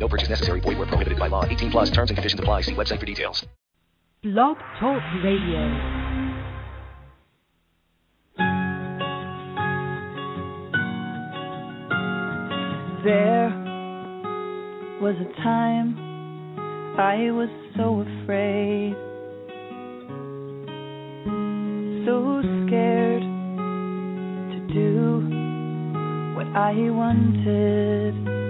No purchase necessary. Void where prohibited by law. 18 plus terms and conditions apply. See website for details. Blog Talk Radio. There was a time I was so afraid, so scared to do what I wanted.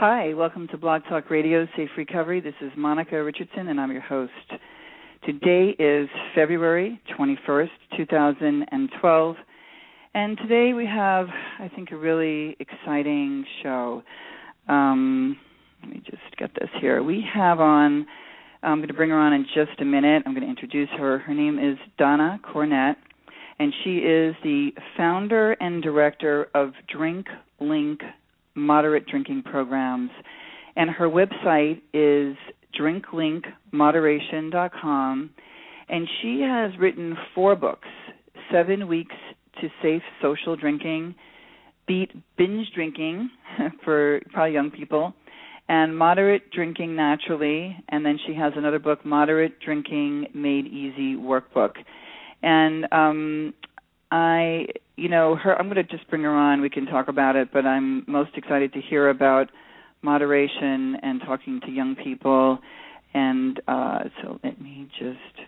Hi, welcome to Blog Talk Radio Safe Recovery. This is Monica Richardson, and I'm your host. Today is February 21st, 2012, and today we have, I think, a really exciting show. Um, let me just get this here. We have on, I'm going to bring her on in just a minute. I'm going to introduce her. Her name is Donna Cornett, and she is the founder and director of Drink Link Moderate Drinking Programs. And her website is drinklinkmoderation.com. And she has written four books Seven Weeks to Safe Social Drinking, Beat Binge Drinking for probably young people, and Moderate Drinking Naturally. And then she has another book, Moderate Drinking Made Easy Workbook. And um, I, you know, her. I'm going to just bring her on. We can talk about it, but I'm most excited to hear about moderation and talking to young people. And uh, so let me just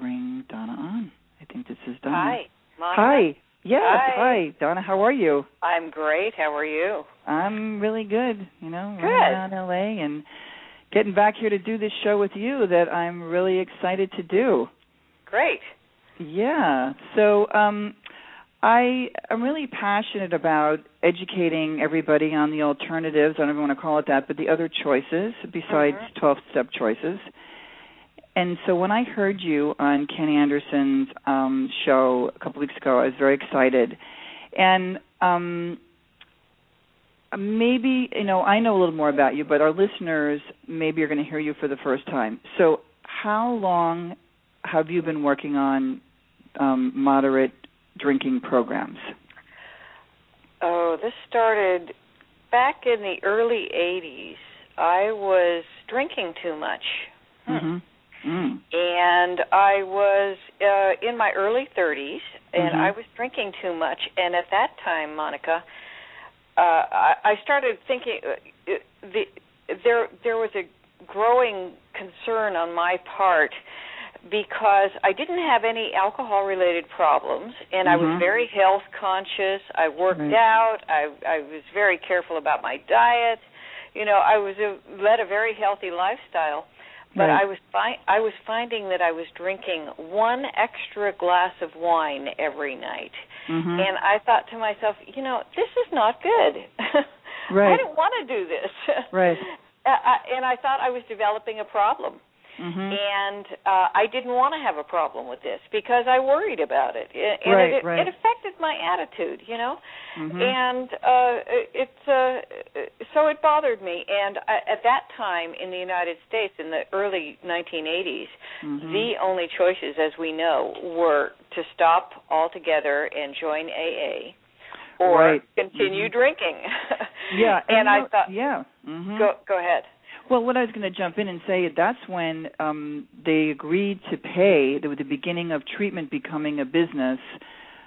bring Donna on. I think this is Donna. Hi, Monica. Hi. Yes. Hi. Hi, Donna. How are you? I'm great. How are you? I'm really good. You know, Good. around LA and getting back here to do this show with you that I'm really excited to do. Great. Yeah. So um I am really passionate about educating everybody on the alternatives. I don't even want to call it that, but the other choices besides Mhm. 12 step choices. And so when I heard you on Kenny Anderson's um show a couple weeks ago, I was very excited. And um maybe, you know, I know a little more about you, but our listeners maybe are going to hear you for the first time. So, how long have you been working on um, moderate drinking programs? Oh, this started back in the early 80s. I was drinking too much. Hmm. Mm-hmm. Mm. And I was uh in my early 30s and Mhm. I was drinking too much and at that time, Monica, uh I, I started thinking uh, the there there was a growing concern on my part because I didn't have any alcohol related problems and I was Mhm. very health conscious. I worked Right. out. I I was very careful about my diet. You know, I was a, led a very healthy lifestyle. But Right. I was fi- I was finding that I was drinking one extra glass of wine every night. Mhm. And I thought to myself, you know, this is not good. I Right. don't want to do this. Right. Uh, I, and I thought I was developing a problem. Mhm. And uh I didn't want to have a problem with this because I worried about it. And Right, it, right. it affected my attitude, you know. Mm-hmm. And uh it's uh so it bothered me and I, at that time in the United States in the early 1980s Mhm. the only choices as we know were to stop altogether and join AA or right. continue mm-hmm. drinking. yeah, and, and I thought, yeah. Mm-hmm. Go go ahead. Well, what I was going to jump in and say that's when um, they agreed to pay. The, the beginning of treatment becoming a business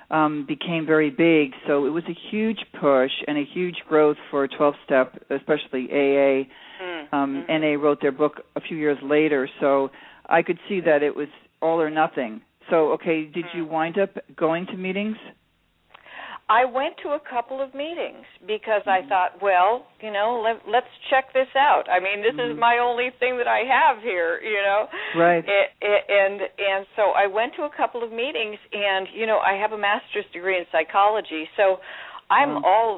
um, became very big. So it was a huge push and a huge growth for 12 step, especially AA. Mm-hmm. Um, NA wrote their book a few years later. So I could see that it was all or nothing. So, okay, did you Mm-hmm. wind up going to meetings? I went to a couple of meetings because Mm-hmm. I thought, well, you know, let, let's check this out. I mean, this Mhm. is my only thing that I have here, you know. Right. It, it, and and so I went to a couple of meetings, and you know, I have a master's degree in psychology, so I'm Oh. all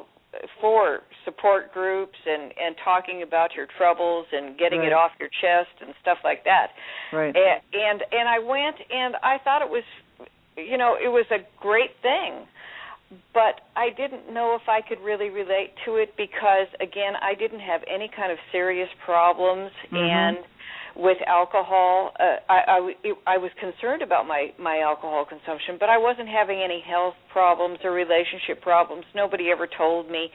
for support groups and and talking about your troubles and getting Right. it off your chest and stuff like that Right. and and and I went and I thought it was you know it was a great thing but I didn't know if I could really relate to it because again I didn't have any kind of serious problems Mhm. and with alcohol uh, I, I I was concerned about my my alcohol consumption but I wasn't having any health problems or relationship problems nobody ever told me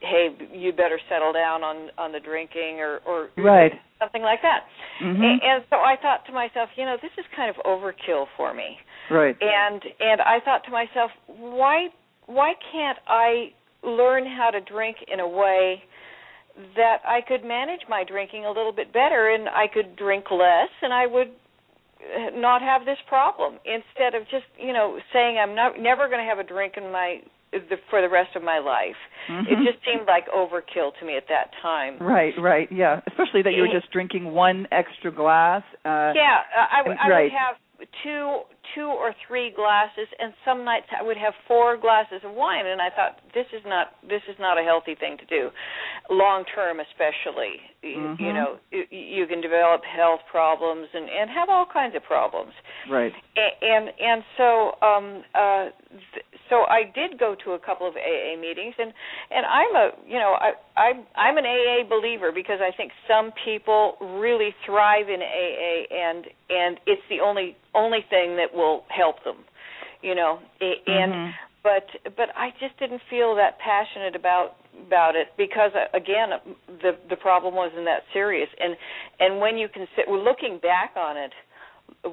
hey you better settle down on on the drinking or or Right. something like that Mhm. and, and so I thought to myself, you know, this is kind of overkill for me. Right. And and I thought to myself, why why can't I learn how to drink in a way that I could manage my drinking a little bit better and I could drink less and I would uh, not have this problem instead of just, you know, saying I'm not never going to have a drink in my the, for the rest of my life. It Mhm. just seemed like overkill to me at that time. Right, right, yeah. Especially that you were just drinking one extra glass. Uh, Yeah, I, w- I right. would have two, two or three glasses, and some nights I would have four glasses of wine, and I thought this is not this is not a healthy thing to do, long term especially. Mhm. You know, you, you can develop health problems and and have all kinds of problems. Right. A- and and so um uh th- so I did go to a couple of AA meetings and and I'm a you know I I I'm an AA believer because I think some people really thrive in AA and and it's the only only thing that will help them you know and Mhm. but but I just didn't feel that passionate about about it because uh, again the the problem wasn't that serious and and when you consider looking back on it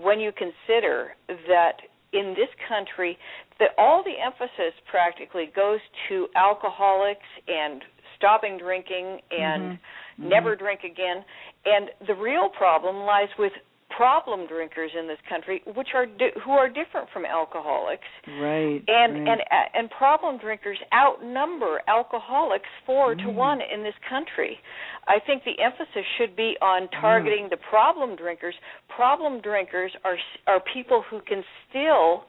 when you consider that in this country that all the emphasis practically goes to alcoholics and stopping drinking and Mhm. never drink again and the real problem lies with problem drinkers in this country which are di- who are different from alcoholics Right. and right. and and problem drinkers outnumber alcoholics 4 to Mm. 1 in this country i think the emphasis should be on targeting the problem drinkers problem drinkers are are people who can still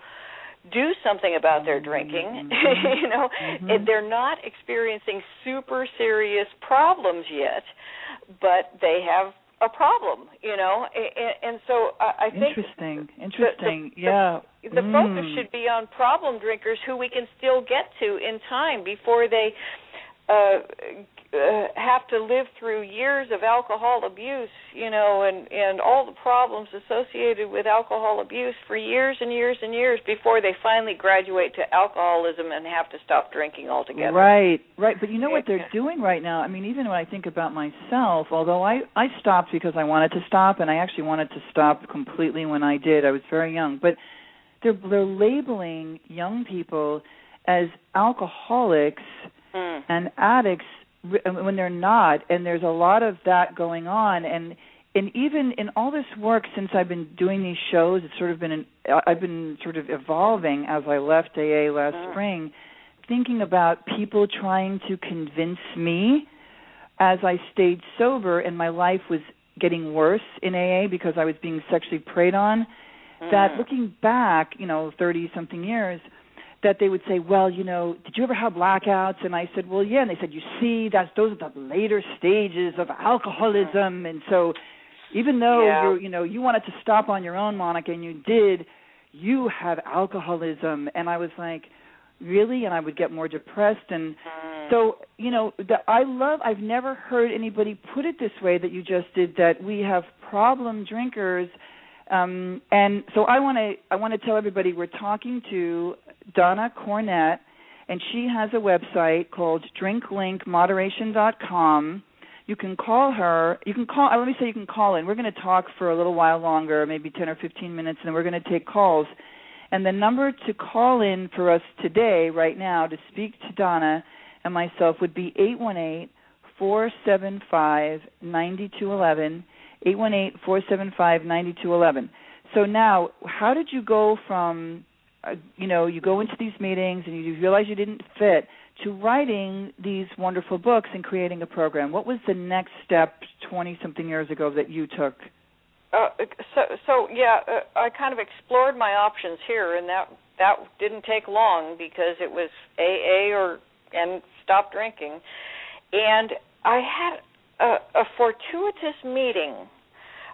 do something about their drinking Mhm. you know Mhm. And they're not experiencing super serious problems yet but they have a problem you know and, and so i, I think Interesting. Interesting. the- yeah. the Mm. focus should be on problem drinkers who we can still get to in time before they uh, uh have to live through years of alcohol abuse you know and and all the problems associated with alcohol abuse for years and years and years before they finally graduate to alcoholism and have to stop drinking altogether Right, right. But you know what they're doing right now? I mean, even when I think about myself, although I I stopped because I wanted to stop, and I actually wanted to stop completely when I did. I was very young, but they're they're labeling young people as alcoholics Mm. and addicts when they're not, and there's a lot of that going on, and and even in all this work since I've been doing these shows, it's sort of been an, I've been sort of evolving as I left AA last Mm. spring, thinking about people trying to convince me as I stayed sober and my life was getting worse in AA because I was being sexually preyed on. That Mm. looking back, you know, thirty something years, that they would say, "Well, you know, did you ever have blackouts?" And I said, "Well, yeah." And they said, "You see, that's those are the later stages of alcoholism." And so, even though Yeah. you you know you wanted to stop on your own, Monica, and you did, you have alcoholism. And I was like, "Really?" And I would get more depressed and. Mm. So you know, the, I love. I've never heard anybody put it this way that you just did. That we have problem drinkers, um, and so I want to. I want to tell everybody we're talking to Donna Cornett, and she has a website called drinklinkmoderation.com. You can call her. You can call. Uh, let me say you can call in. We're going to talk for a little while longer, maybe 10 or 15 minutes, and then we're going to take calls. And the number to call in for us today, right now, to speak to Donna and myself would be 818 475 9211. 818 475 9211. So now, how did you go from, uh, you know, you go into these meetings and you realize you didn't fit to writing these wonderful books and creating a program? What was the next step 20 something years ago that you took? Uh, so, so yeah, uh, I kind of explored my options here, and that that didn't take long because it was AA or and stop drinking, and I had a, a fortuitous meeting.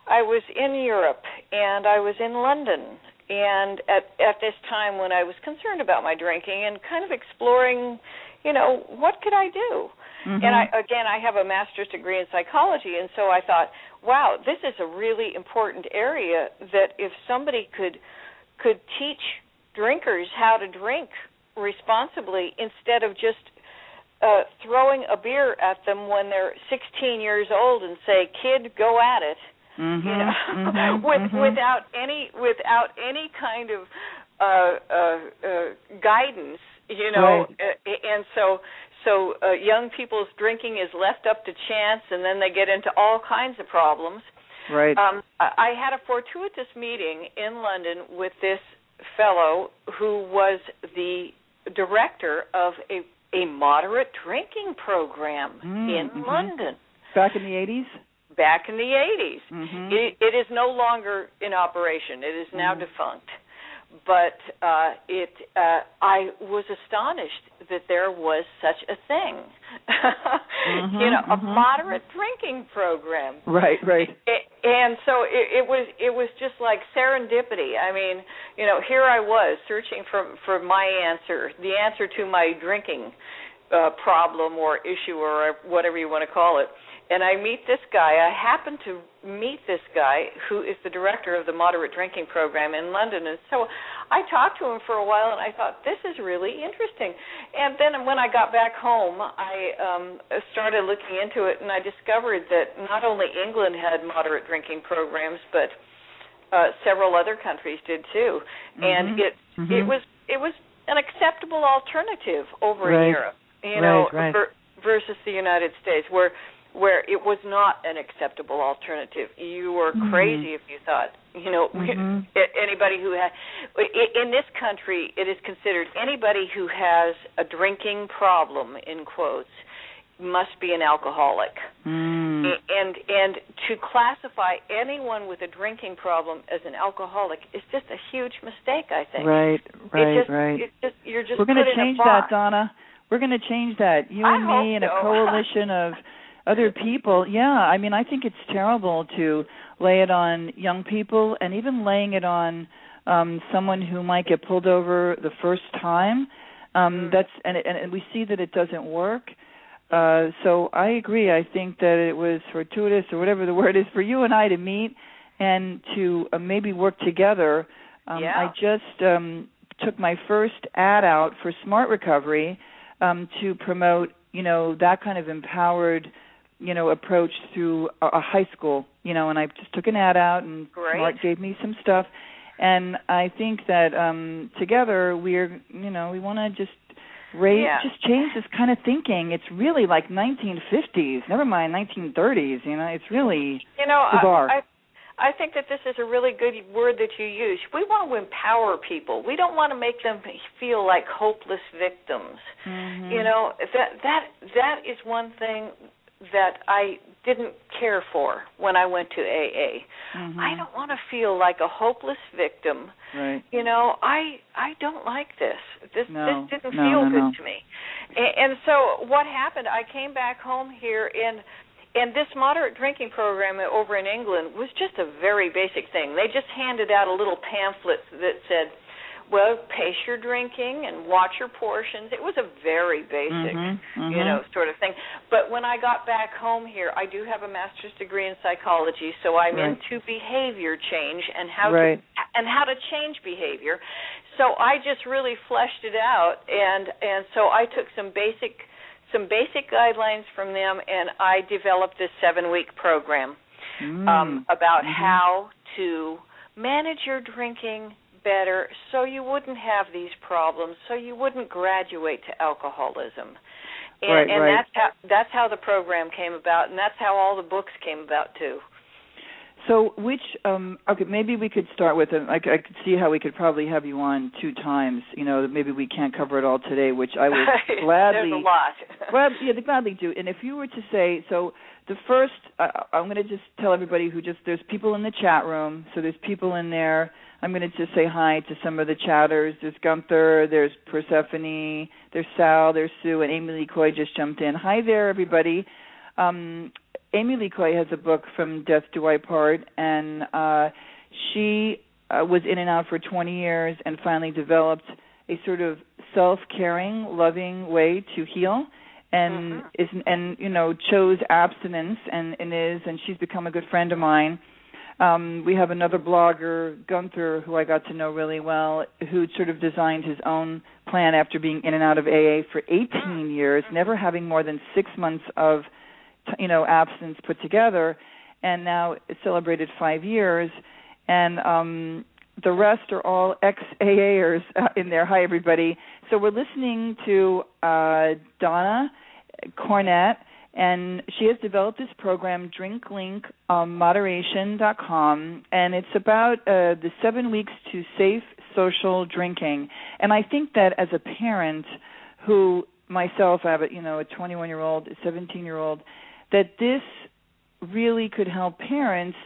I was in Europe and I was in London, and at at this time when I was concerned about my drinking and kind of exploring, you know, what could I do? Mm-hmm. And I again I have a master's degree in psychology and so I thought, wow, this is a really important area that if somebody could could teach drinkers how to drink responsibly instead of just uh throwing a beer at them when they're 16 years old and say, "Kid, go at it." Mm-hmm, you know, mm-hmm, with mm-hmm. without any without any kind of uh uh, uh guidance, you know, Right. uh, and so so uh, young people's drinking is left up to chance, and then they get into all kinds of problems. Right. Um, I had a fortuitous meeting in London with this fellow who was the director of a a moderate drinking program Mm, in mhm. London Back in the 80s? Back in the 80s. Mhm. It, it is no longer in operation. It is now Mhm. defunct. But uh, it, uh, I was astonished that there was such a thing. Mhm, you know, a mhm. moderate drinking program. Right, right. It, and so it, it was it was just like serendipity. I mean, you know, here I was searching for for my answer, the answer to my drinking uh, problem or issue or whatever you want to call it. And I meet this guy. I happen to meet this guy who is the director of the moderate drinking program in London. And so I talked to him for a while and I thought this is really interesting. And then when I got back home, I um started looking into it and I discovered that not only England had moderate drinking programs, but uh several other countries did too. And Mhm. it it Mhm. was it was an acceptable alternative over Right. in Europe, you know, Right, right. ver- versus the United States where where it was not an acceptable alternative. You were Mhm. crazy if you thought, you know, Mhm. anybody who had in this country it is considered anybody who has a drinking problem in quotes must be an alcoholic. Mm. And and to classify anyone with a drinking problem as an alcoholic is just a huge mistake, I think. Right, right, just, right. It's just you're just We're going to change that, Donna. We're going to change that. You I and me and a coalition of other people. Yeah, I mean, I think it's terrible to lay it on young people and even laying it on um someone who might get pulled over the first time. Um Mm. that's and it, and we see that it doesn't work. Uh so I agree. I think that it was fortuitous or whatever the word is for you and I to meet and to uh, maybe work together. Um Yeah. I just um took my first ad out for Smart Recovery um, to promote, you know, that kind of empowered, you know, approach through a, a high school, you know, and I just took an ad out and Great. Smart gave me some stuff, and I think that um, together we're, you know, we want to just raise, Yeah. just change this kind of thinking. It's really like 1950s, never mind 1930s. You know, it's really You know, bizarre. I, I I think that this is a really good word that you use. We want to empower people. We don't want to make them feel like hopeless victims. Mhm. You know, that that that is one thing that I didn't care for when I went to AA. Mhm. I don't want to feel like a hopeless victim. right. You know, I I don't like this. This No. this didn't No, feel no, good to me. And, and so what happened? I came back home here and and this moderate drinking program over in England was just a very basic thing. They just handed out a little pamphlet that said, well, pace your drinking and watch your portions. It was a very basic, Mhm, mhm. you know, sort of thing. But when I got back home here, I do have a master's degree in psychology, so I'm Right. into behavior change and how Right. to and how to change behavior. So I just really fleshed it out and and so I took some basic some basic guidelines from them and I developed this 7-week program Mm. um, about Mhm. how to manage your drinking better so you wouldn't have these problems so you wouldn't graduate to alcoholism and, Right, and right. that's how that's how the program came about and that's how all the books came about too So, which um okay, maybe we could start with um, I, I could see how we could probably have you on two times. You know, maybe we can't cover it all today, which I would gladly there's a lot well, yeah, they gladly do. And if you were to say, so the first, uh, I'm going to just tell everybody who just there's people in the chat room, so there's people in there. I'm going to just say hi to some of the chatters. There's Gunther, there's Persephone, there's Sal, there's Sue, and Amy Lee Coy just jumped in. Hi there, everybody. Um, Amy Lee Coy has a book from Death Do I Part, and uh, she uh, was in and out for 20 years and finally developed a sort of self-caring, loving way to heal and Mhm. is and you know chose abstinence and and is and she's become a good friend of mine um we have another blogger gunther who i got to know really well who sort of designed his own plan after being in and out of aa for 18 years never having more than 6 months of you know abstinence put together and now celebrated 5 years and um the rest are all ex AAers uh, in there. Hi, everybody. So we're listening to uh, Donna Cornett, and she has developed this program, DrinkLinkModeration.com, and it's about uh, the seven weeks to safe social drinking. And I think that as a parent who myself I have a you know a 21 year old, a 17 year old, that this really could help parents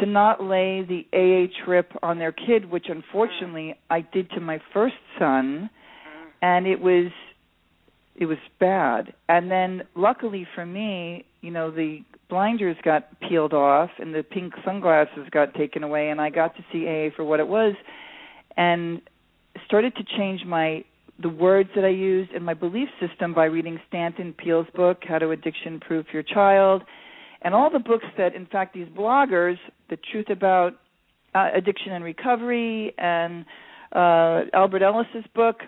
to not lay the AA trip on their kid, which unfortunately I did to my first son, and it was it was bad. And then luckily for me, you know, the blinders got peeled off and the pink sunglasses got taken away and I got to see AA for what it was and started to change my the words that I used and my belief system by reading Stanton Peele's book, How to Addiction Proof Your Child, and all the books that in fact these bloggers, The Truth About uh, Addiction and Recovery and uh Albert Ellis's book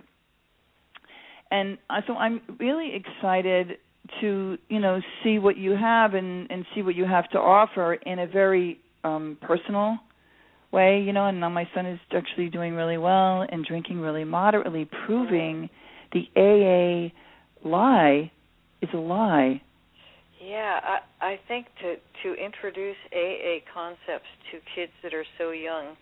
and so I'm really excited to you know see what you have and and see what you have to offer in a very um personal way you know and now my son is actually doing really well and drinking really moderately proving the AA lie is a lie. Yeah, I I think to to introduce AA concepts to kids that are so young,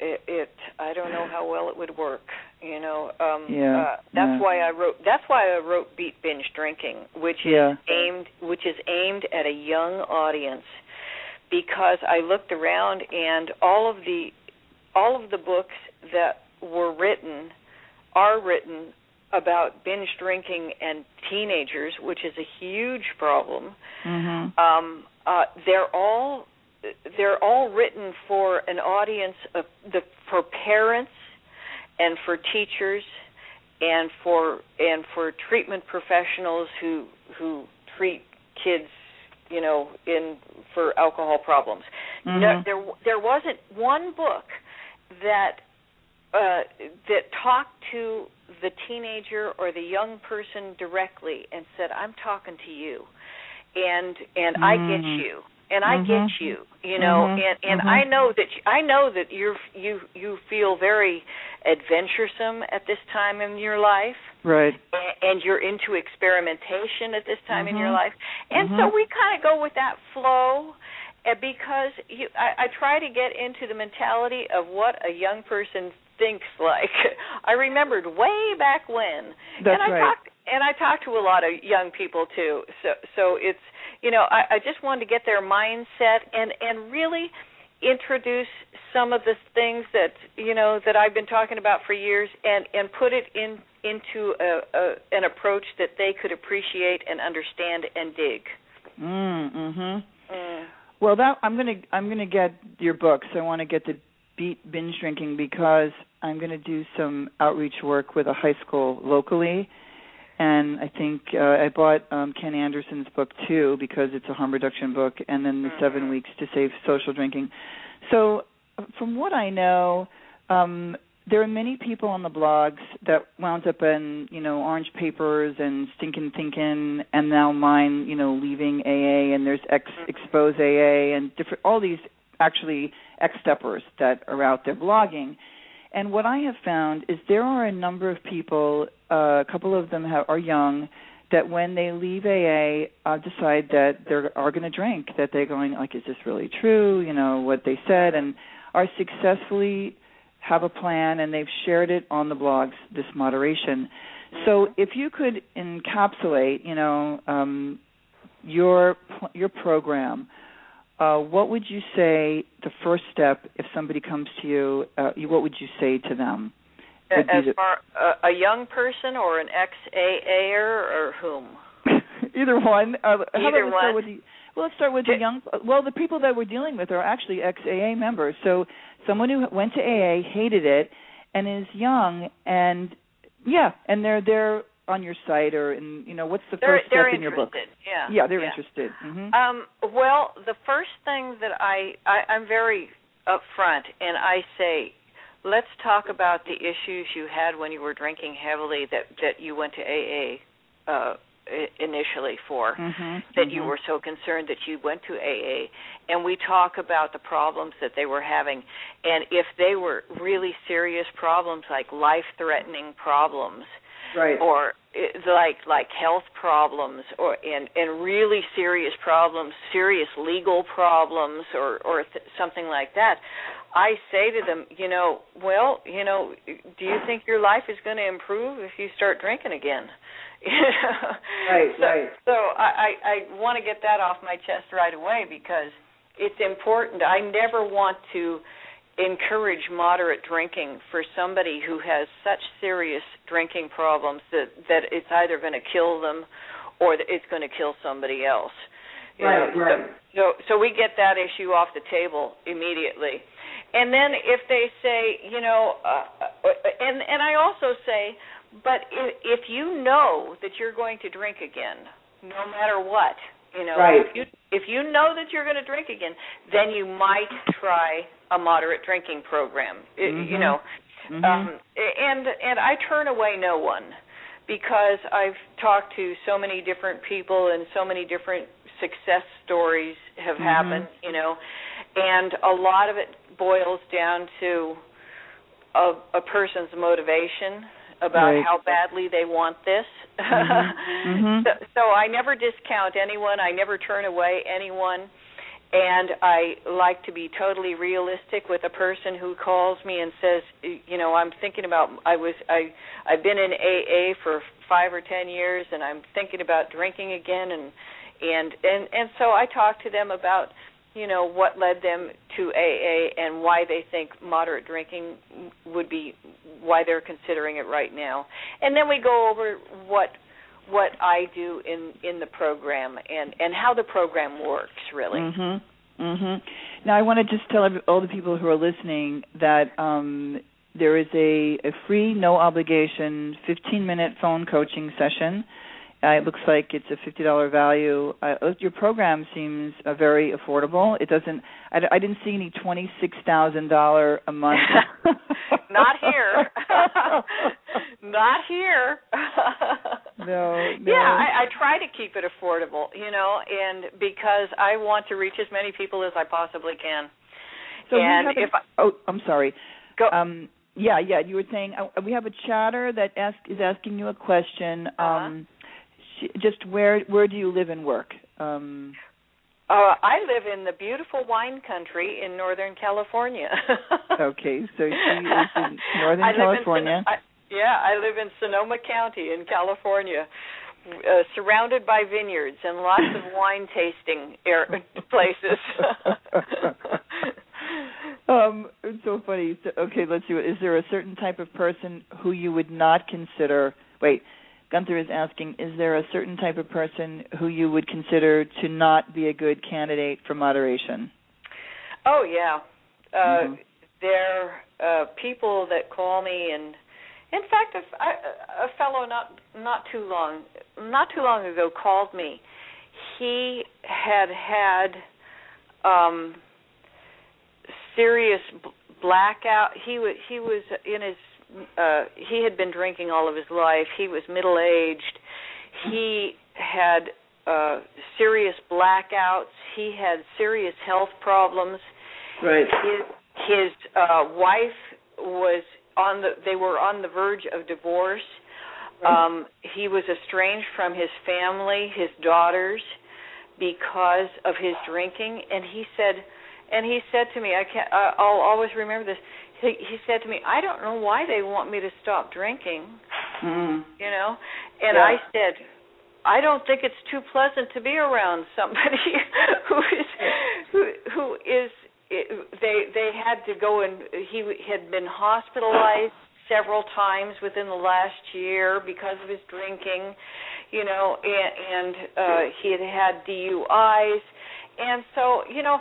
it, it I don't know how well it would work. You know, um, Yeah, uh, that's yeah. why I wrote. That's why I wrote Beat Binge Drinking, which Yeah. is aimed which is aimed at a young audience, because I looked around and all of the all of the books that were written are written about binge drinking and teenagers, which is a huge problem. mhm Um, uh, they're all they're all written for an audience of the for parents and for teachers and for and for treatment professionals who who treat kids you know in for alcohol problems no, Mhm. there there wasn't one book that uh, that talked to the teenager or the young person directly and said, "I'm talking to you," and and I get Mm. you, and I Mhm. get you, you know, Mhm. and and Mhm. I know that you, I know that you're you you feel very adventuresome at this time in your life right a- and you're into experimentation at this time in your Mhm. life and so Mhm. we kind of go with that flow uh, because you I, I try to get into the mentality of what a young person thinks like i remembered way back when That's and i right. talked and i talked to a lot of young people too so so it's you know i i just wanted to get their mindset and and really introduce some of the things that you know that I've been talking about for years and and put it in into a, a an approach that they could appreciate and understand and dig. mm mhm Mm. Well, that I'm gonna I'm gonna get your books. I want to get the beat binge drinking because I'm going to do some outreach work with a high school locally, and I think uh, I bought um, Ken Anderson's book too because it's a harm reduction book, and then the Seven Mhm. Weeks to Safe Social Drinking. So, from what I know, um, there are many people on the blogs that wound up in you know orange papers and stinking thinking, and now mine you know leaving AA, and there's ex expose AA and different all these actually ex steppers that are out there blogging. And what I have found is there are a number of people, uh, a couple of them have, are young, that when they leave AA, uh, decide that they are going to drink. That they're going like, is this really true? You know what they said, and are successfully have a plan, and they've shared it on the blogs. This moderation. So if you could encapsulate, you know, um, your your program uh, what would you say the first step if somebody comes to you? Uh, you what would you say to them? As the- far uh, a young person or an ex AAer or whom? Either one. Uh, how Either we start one. with the, well, let's start with the young. Well, the people that we're dealing with are actually ex AA members. So someone who went to AA, hated it, and is young, and yeah, and they're they're on your site or in you know what's the They're first step they're in your book? interested. Yeah. Yeah, they're interested. hmm Um, well, the first thing that I, I I'm very upfront and I say, let's talk about the issues you had when you were drinking heavily that that you went to AA uh, initially for. hmm That you were so concerned that you went to AA, and we talk about the problems that they were having, and if they were really serious problems, like life-threatening problems, right. or like like health problems or and and really serious problems serious legal problems or or th- something like that i say to them you know well you know do you think your life is going to improve if you start drinking again Right, so, right. so i i, I want to get that off my chest right away because it's important i never want to encourage moderate drinking for somebody who has such serious drinking problems that that it's either going to kill them or that it's going to kill somebody else. You Right, know, right. So so we get that issue off the table immediately. And then if they say, you know, uh, and and I also say, but if, if you know that you're going to drink again, no matter what, you know, Right. if you if you know that you're going to drink again, then you might try a moderate drinking program. I- You know, Mhm. um, and and I turn away no one because I've talked to so many different people and so many different success stories have Mhm. happened. You know, and a lot of it boils down to a, a person's motivation about Right. how badly they want this. Mhm. Mhm. so, so I never discount anyone. I never turn away anyone. And I like to be totally realistic with a person who calls me and says, you know, I'm thinking about I was I I've been in AA for 5 or 10 years and I'm thinking about drinking again and and and and so I talk to them about you know what led them to AA and why they think moderate drinking would be why they're considering it right now. And then we go over what what I do in in the program and and how the program works really. Mhm. Mhm. Now I want to just tell all the people who are listening that um there is a a free no obligation 15 minute phone coaching session. Uh, it looks like it's a fifty dollar value. Uh, your program seems uh, very affordable. It doesn't. I, I didn't see any twenty six thousand dollar a month. Not here. Not here. No, no. Yeah, I, I try to keep it affordable, you know, and because I want to reach as many people as I possibly can. So and if I, oh, I'm sorry. go, Um, yeah, yeah. You were saying uh, we have a chatter that ask is asking you a question. Uh-huh. Um, she, just where where do you live and work? Um, uh, I live in the beautiful wine country in Northern California. okay, so she is in Northern I live in California. I, yeah, I live in Sonoma County in California, uh, surrounded by vineyards and lots of wine tasting air- places. um, it's so funny. So, okay, let's see. Is there a certain type of person who you would not consider? Wait, Gunther is asking: Is there a certain type of person who you would consider to not be a good candidate for moderation? oh yeah. Uh Mhm. there are uh, people that call me, and in fact, a, a fellow not not too long not too long ago called me. He had had um serious blackout. He was he was in his uh he had been drinking all of his life. He was middle aged. He had uh serious blackouts. He had serious health problems. Right. His his uh wife was on the they were on the verge of divorce. Um he was estranged from his family, his daughters because of his drinking and he said and he said to me, I can't. Uh, I'll always remember this. He, he said to me, I don't know why they want me to stop drinking. Mm. You know, and Yeah. I said, I don't think it's too pleasant to be around somebody who is who who is. They they had to go and he had been hospitalized several times within the last year because of his drinking, you know, and, and uh he had had DUIs and so you know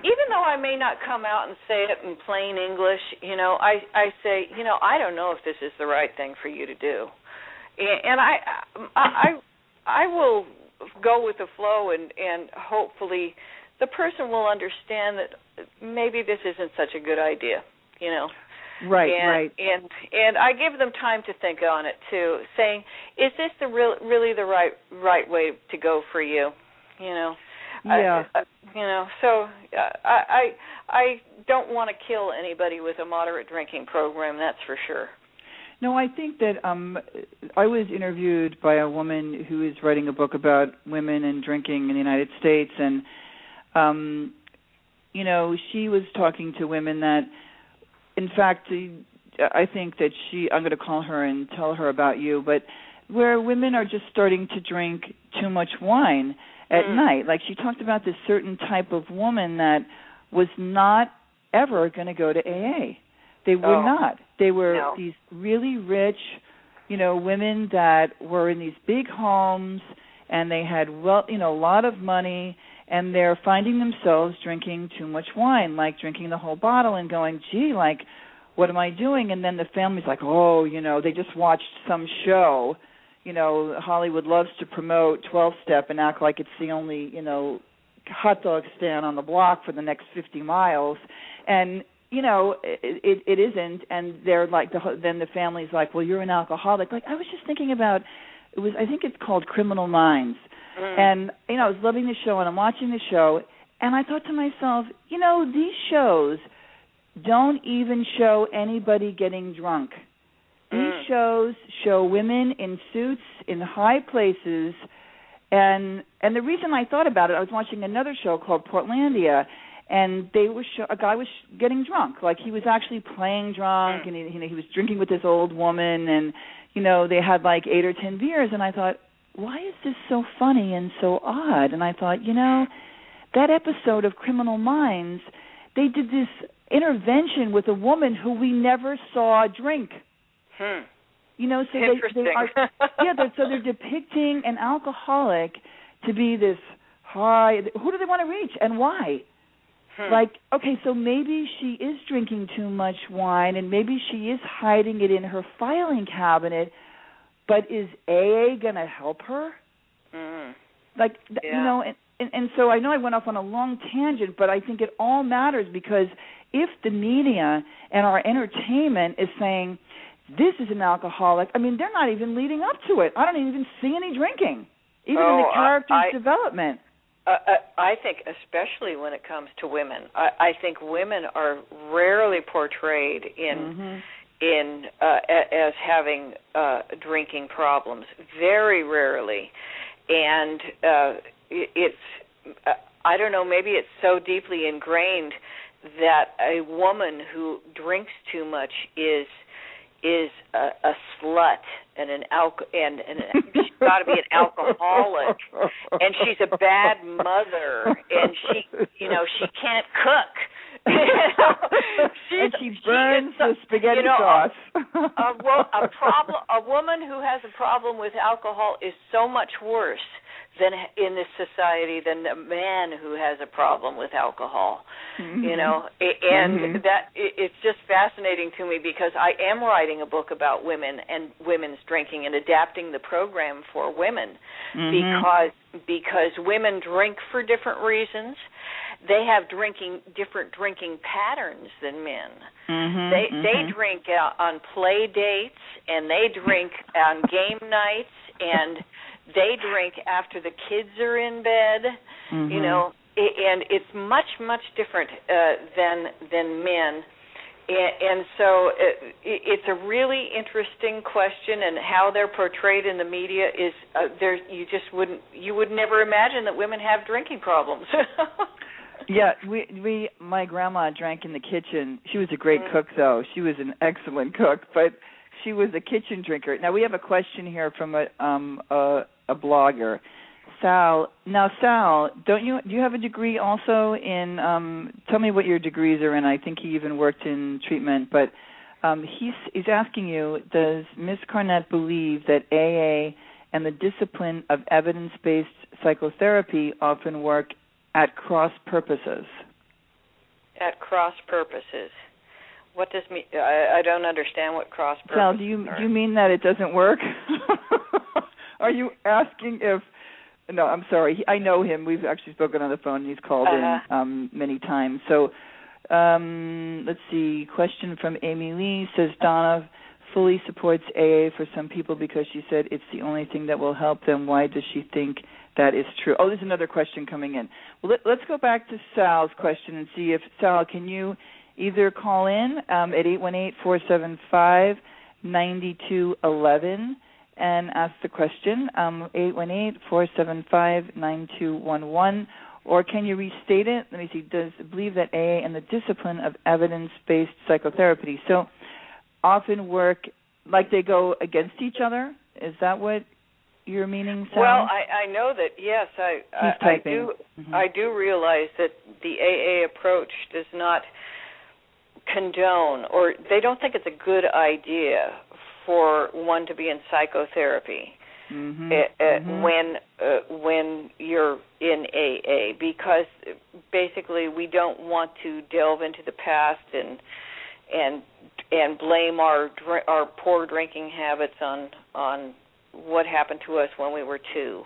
even though i may not come out and say it in plain english you know i i say you know i don't know if this is the right thing for you to do and, and i i i will go with the flow and and hopefully the person will understand that maybe this isn't such a good idea you know Right, and, right. And and I give them time to think on it too, saying, "Is this the real, really the right right way to go for you?" You know. Yeah. I, I, you know, so uh, I I I don't want to kill anybody with a moderate drinking program. That's for sure. No, I think that um I was interviewed by a woman who is writing a book about women and drinking in the United States and um you know, she was talking to women that in fact I think that she I'm going to call her and tell her about you, but where women are just starting to drink too much wine at Mm. night. Like she talked about this certain type of woman that was not ever going to go to AA. They were Oh. not. They were No. these really rich, you know, women that were in these big homes and they had well, you know, a lot of money and they're finding themselves drinking too much wine, like drinking the whole bottle and going, "Gee, like what am I doing?" And then the family's like, "Oh, you know, they just watched some show." You know, Hollywood loves to promote 12 step and act like it's the only, you know, hot dog stand on the block for the next 50 miles. And you know it, it it isn't. And they're like the then the family's like well you're an alcoholic. Like i was just thinking about it was i think it's called criminal minds. Mm. and you know i was loving the show and i'm watching the show. And i thought to myself you know these shows don't even show anybody getting drunk these Mm. shows show women in suits in high places and and the reason i thought about it i was watching another show called portlandia and they were show, a guy was getting drunk. Like he was actually playing drunk and he you know he was drinking with this old woman and you know they had like eight or ten beers and i thought why is this so funny and so odd? And i thought you know that episode of criminal minds they did this intervention with a woman who we never saw drink Hmm. you know so they, they are yeah they're, so they're depicting an alcoholic to be this high who do they want to reach and why Hmm. like okay so maybe she is drinking too much wine and maybe she is hiding it in her filing cabinet but is aa going to help her Mm. like th- you know and, and and so i know i went off on a long tangent but i think it all matters because if the media and our entertainment is saying this is an alcoholic i mean they're not even leading up to it i don't even see any drinking even in Oh, the character's I- development Uh, uh, I think, especially when it comes to women, I, I think women are rarely portrayed in Mhm. in uh, as having uh, drinking problems. Very rarely, and uh, it, it's uh, I don't know. Maybe it's so deeply ingrained that a woman who drinks too much is is a, a slut and an alco and and she's got to be an alcoholic. And she's a bad mother. And she you know she can't cook. She's, and she burns she the spaghetti you know, sauce. a, wo- a problem a woman who has a problem with alcohol is so much worse than in this society than a man who has a problem with alcohol Mm-hmm. you know and Mhm. that it's just fascinating to me because i am writing a book about women and women's drinking and adapting the program for women Mhm. because because women drink for different reasons they have drinking different drinking patterns than men Mhm, they they mhm. drink uh, on play dates and they drink on game nights and they drink after the kids are in bed you Mhm. know and it's much much different uh than than men and, and so it, it's a really interesting question and how they're portrayed in the media is uh, there you just wouldn't you would never imagine that women have drinking problems Yeah, we we my grandma drank in the kitchen. She was a great Mm. cook though. She was an excellent cook, but she was a kitchen drinker. Now we have a question here from a um a a blogger. Sal, now Sal, don't you do you have a degree also in um tell me what your degrees are in. I think he even worked in treatment, but um he's he's asking you, does Miss Cornett believe that AA and the discipline of evidence-based psychotherapy often work at cross purposes. at cross purposes what does me I, I don't understand what cross purposes Sal, do you are. do you mean that it doesn't work? Are you asking if? No, I'm sorry. I know him. We've actually spoken on the phone. He's called Uh-huh. in um, many times. So, um, let's see. Question from Amy Lee says Donna fully supports AA for some people because she said it's the only thing that will help them. Why does she think that is true? Oh, there's another question coming in. Well, let, let's go back to Sal's question and see if Sal, can you either call in um, at eight one eight four seven five ninety two eleven and ask the question um, eight one eight four seven five nine two one one or can you restate it? Let me see. Does believe that AA and the discipline of evidence-based psychotherapy so often work like they go against each other? Is that what you're meaning, Sal? Well, I, I know that yes, I I, I do Mhm. I do realize that the AA approach does not condone or they don't think it's a good idea for one to be in psychotherapy Mhm. uh, uh, Mhm. when uh, when you're in AA because basically we don't want to delve into the past and and and blame our our poor drinking habits on on what happened to us when we were two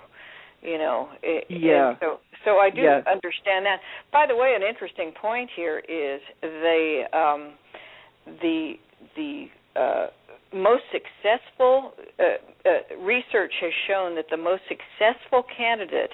you know it, Yeah. so so I do Yes. understand that by the way an interesting point here is the um the the uh most successful uh, uh, research has shown that the most successful candidate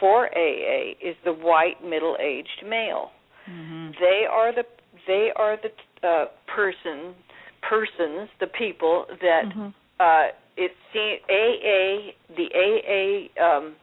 for AA is the white middle-aged male. Mhm. They are the they are the uh, person persons the people that Mhm. uh, it seems AA the AA um,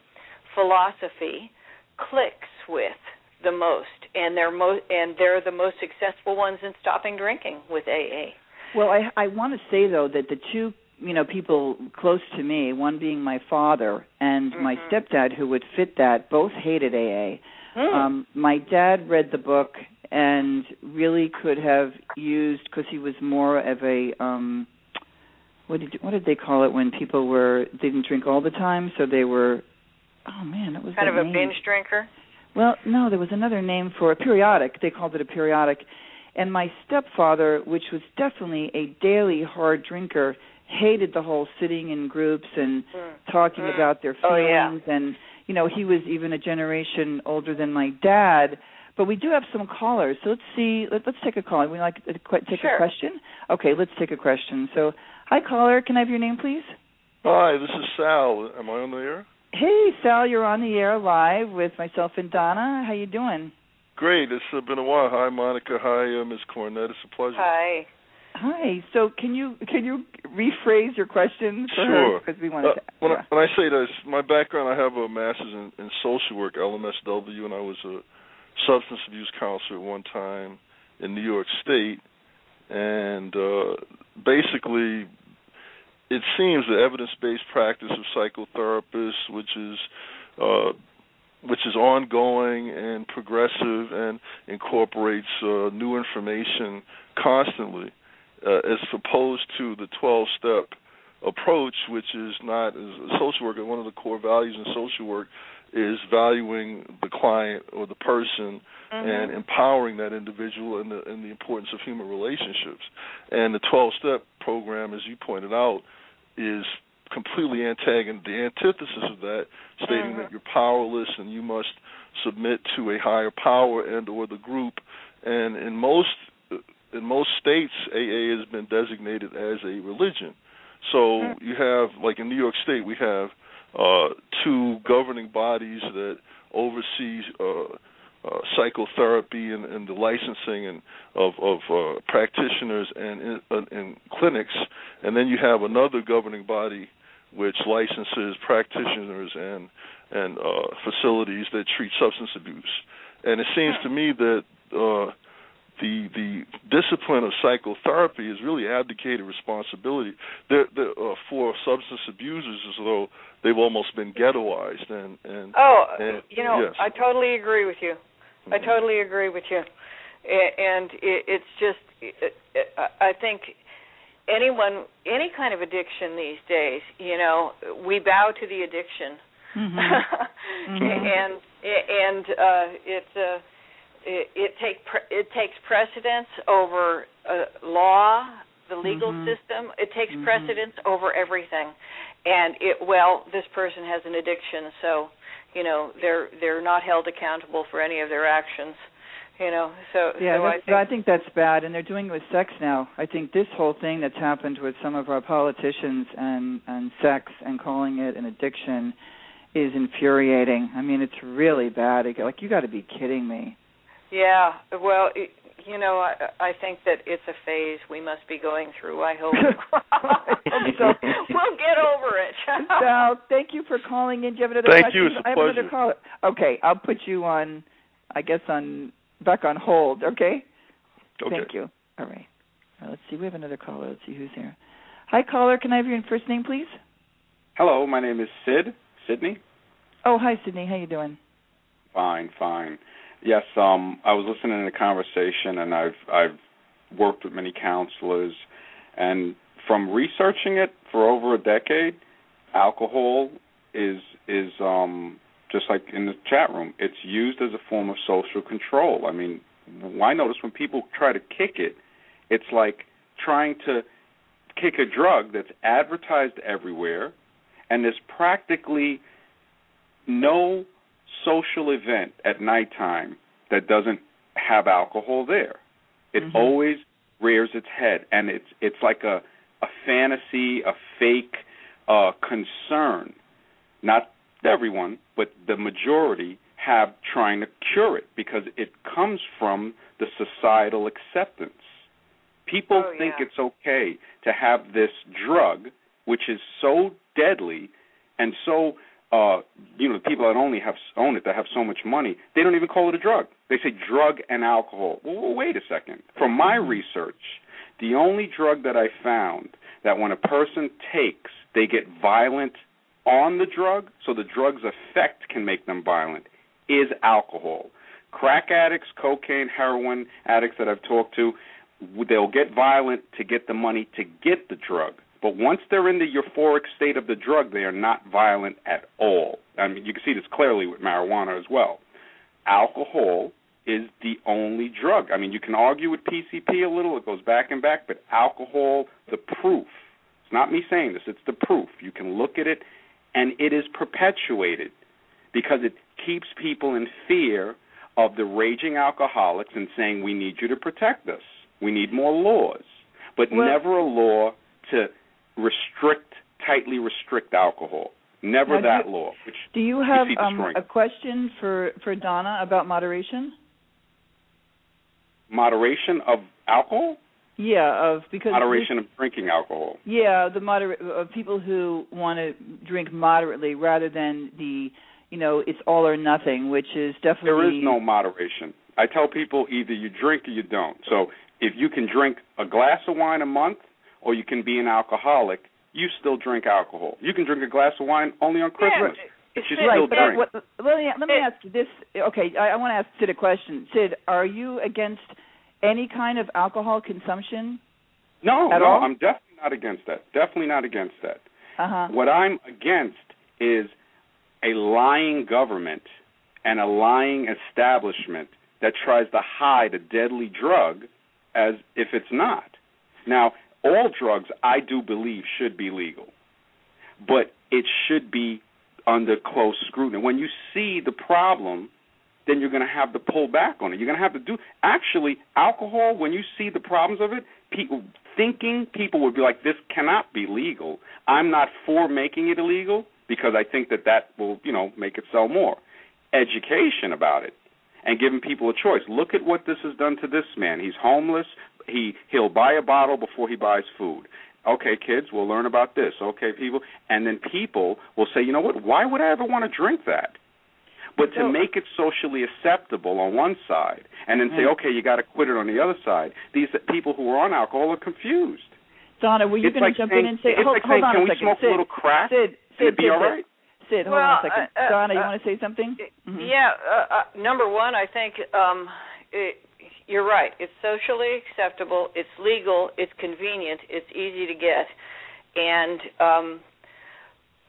philosophy clicks with the most, and they're mo- and they're the most successful ones in stopping drinking with AA. Well, I I want to say though that the two you know people close to me, one being my father and my Mhm. stepdad, who would fit that, both hated AA. Hmm. Um, my dad read the book and really could have used because he was more of a um what did what did they call it when people were didn't drink all the time so they were oh man that was kind that of a name. binge drinker. Well, no, there was another name for a periodic. They called it a periodic. And my stepfather, which was definitely a daily hard drinker, hated the whole sitting in groups and Mm. talking Mm. about their Oh, feelings yeah. and you know, he was even a generation older than my dad. But we do have some callers. So let's see let, let's take a call. We like to que- take Sure. a question? Okay, let's take a question. So, hi caller, can I have your name please? Hi, this is Sal. Am I on the air? Hey, Sal, you're on the air live with myself and Donna. How you doing? Great. It's uh, been a while. Hi, Monica. Hi, uh, Ms. Cornett. It's a pleasure. Hi. Hi. So can you can you rephrase your question for Sure. Because we want Uh, to. when, yeah. I, when I say this, my background, I have a master's in, in social work, LMSW, and I was a substance abuse counselor at one time in New York State. And uh, basically, it seems the evidence-based practice of psychotherapists, which is uh, which is ongoing and progressive and incorporates uh, new information constantly, uh, as opposed to the 12-step approach, which is not social worker. One of the core values in social work is valuing the client or the person mm-hmm. and empowering that individual and the and the importance of human relationships. And the 12 step program, as you pointed out, is completely antagon the antithesis of that, stating mm-hmm. that you're powerless and you must submit to a higher power and or the group. And in most in most states, AA has been designated as a religion. So mm-hmm. you have, like in New York State, we have uh, two governing bodies that oversee uh, uh, psychotherapy and, and, the licensing and of, of uh, practitioners and, and, and clinics, and then you have another governing body which licenses practitioners and and uh, facilities that treat substance abuse. And it seems to me that uh, the the discipline of psychotherapy is really abdicated responsibility they're, they're, uh, for substance abusers as though they've almost been ghettoized and and oh and, you know yes. I totally agree with you mm-hmm. I totally agree with you and it's just I think anyone any kind of addiction these days you know we bow to the addiction mm-hmm. mm-hmm. and and uh it's uh it, it take it takes precedence over uh, law, the legal mm-hmm. system. It takes mm-hmm. precedence over everything, and it well, this person has an addiction, so you know they're they're not held accountable for any of their actions. You know, so yeah, so I, think, I think that's bad, and they're doing it with sex now. I think this whole thing that's happened with some of our politicians and and sex and calling it an addiction is infuriating. I mean, it's really bad. Like you got to be kidding me. Yeah, well, it, you know, I, I think that it's a phase we must be going through. I hope. so we'll get over it. so, thank you for calling in. Do you have another thank question? you. It's a I have pleasure. another caller. Okay, I'll put you on. I guess on back on hold. Okay. Okay. Thank you. All right. All right. Let's see. We have another caller. Let's see who's here. Hi, caller. Can I have your first name, please? Hello. My name is Sid. Sydney. Oh, hi, Sydney. How you doing? Fine, fine. Yes, um, I was listening to the conversation, and I've I've worked with many counselors, and from researching it for over a decade, alcohol is is um, just like in the chat room. It's used as a form of social control. I mean, I notice when people try to kick it, it's like trying to kick a drug that's advertised everywhere, and there's practically no social event at nighttime that doesn't have alcohol there. It mm-hmm. always rears its head, and it's it's like a a fantasy, a fake uh, concern. Not everyone, but the majority have trying to cure it because it comes from the societal acceptance. People oh, think yeah. it's okay to have this drug, which is so deadly and so uh, you know, the people that only have own it that have so much money, they don't even call it a drug. They say drug and alcohol. Well, wait a second. From my research, the only drug that I found that when a person takes, they get violent on the drug, so the drug's effect can make them violent, is alcohol. Crack addicts, cocaine, heroin addicts that I've talked to, they'll get violent to get the money to get the drug. But once they're in the euphoric state of the drug, they are not violent at all. I mean, you can see this clearly with marijuana as well. Alcohol is the only drug. I mean, you can argue with PCP a little, it goes back and back, but alcohol, the proof, it's not me saying this, it's the proof. You can look at it, and it is perpetuated because it keeps people in fear of the raging alcoholics and saying, we need you to protect us. We need more laws. But well, never a law to restrict, tightly restrict alcohol. Never now, that do, law. Which do you have you um, a question for for Donna about moderation? Moderation of alcohol. Yeah, of because moderation of drinking alcohol. Yeah, the moderate of people who want to drink moderately rather than the you know it's all or nothing, which is definitely there is no moderation. I tell people either you drink or you don't. So if you can drink a glass of wine a month, or you can be an alcoholic, you still drink alcohol. You can drink a glass of wine only on Christmas. Yeah, but you right, still but drink. What, let me let me ask you this. Okay, I, I want to ask Sid a question. Sid, are you against any kind of alcohol consumption? No, At no, all? I'm definitely definitely not against that. Definitely not against that. Uh-huh. What I'm against is a lying government and a lying establishment that tries to hide a deadly drug as if it's not. Now, all drugs I do believe should be legal, but it should be under close scrutiny. When you see the problem, then you're going to have to pull back on it. You're going to have to do actually alcohol. When you see the problems of it, people thinking people would be like, "This cannot be legal." I'm not for making it illegal because I think that that will, you know, make it sell more. Education about it and giving people a choice. Look at what this has done to this man. He's homeless. He he'll buy a bottle before he buys food. Okay, kids, we'll learn about this. Okay, people, and then people will say, you know what? Why would I ever want to drink that? But to make it socially acceptable on one side, and then say, Mm. okay, you got to quit it on the other side. These people who are on alcohol are confused. Donna, were you It's going like to jump saying- in and say, it's hold, like hold saying, on can a we second, smoke a little crack? Sid, and Sid, it'd be Sid, all Sid. hold Well, on a second. uh, uh, Donna, you uh, want to say something? Mhm. Yeah, uh, uh, number one, I think um, it, you're right. It's socially acceptable. It's legal. It's convenient. It's easy to get, and um,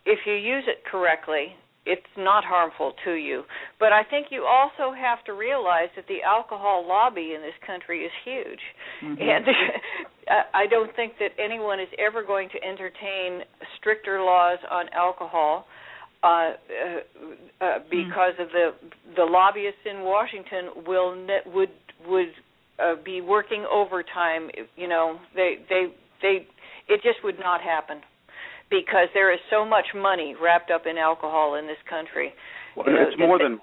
if you use it correctly, it's not harmful to you. But I think you also have to realize that the alcohol lobby in this country is huge, Mhm. and I don't think that anyone is ever going to entertain stricter laws on alcohol uh, uh, uh, because of the the lobbyists in Washington will ne- would would uh, be working overtime. You know, they they they it just would not happen because there is so much money wrapped up in alcohol in this country. Well, You know, it's more that- than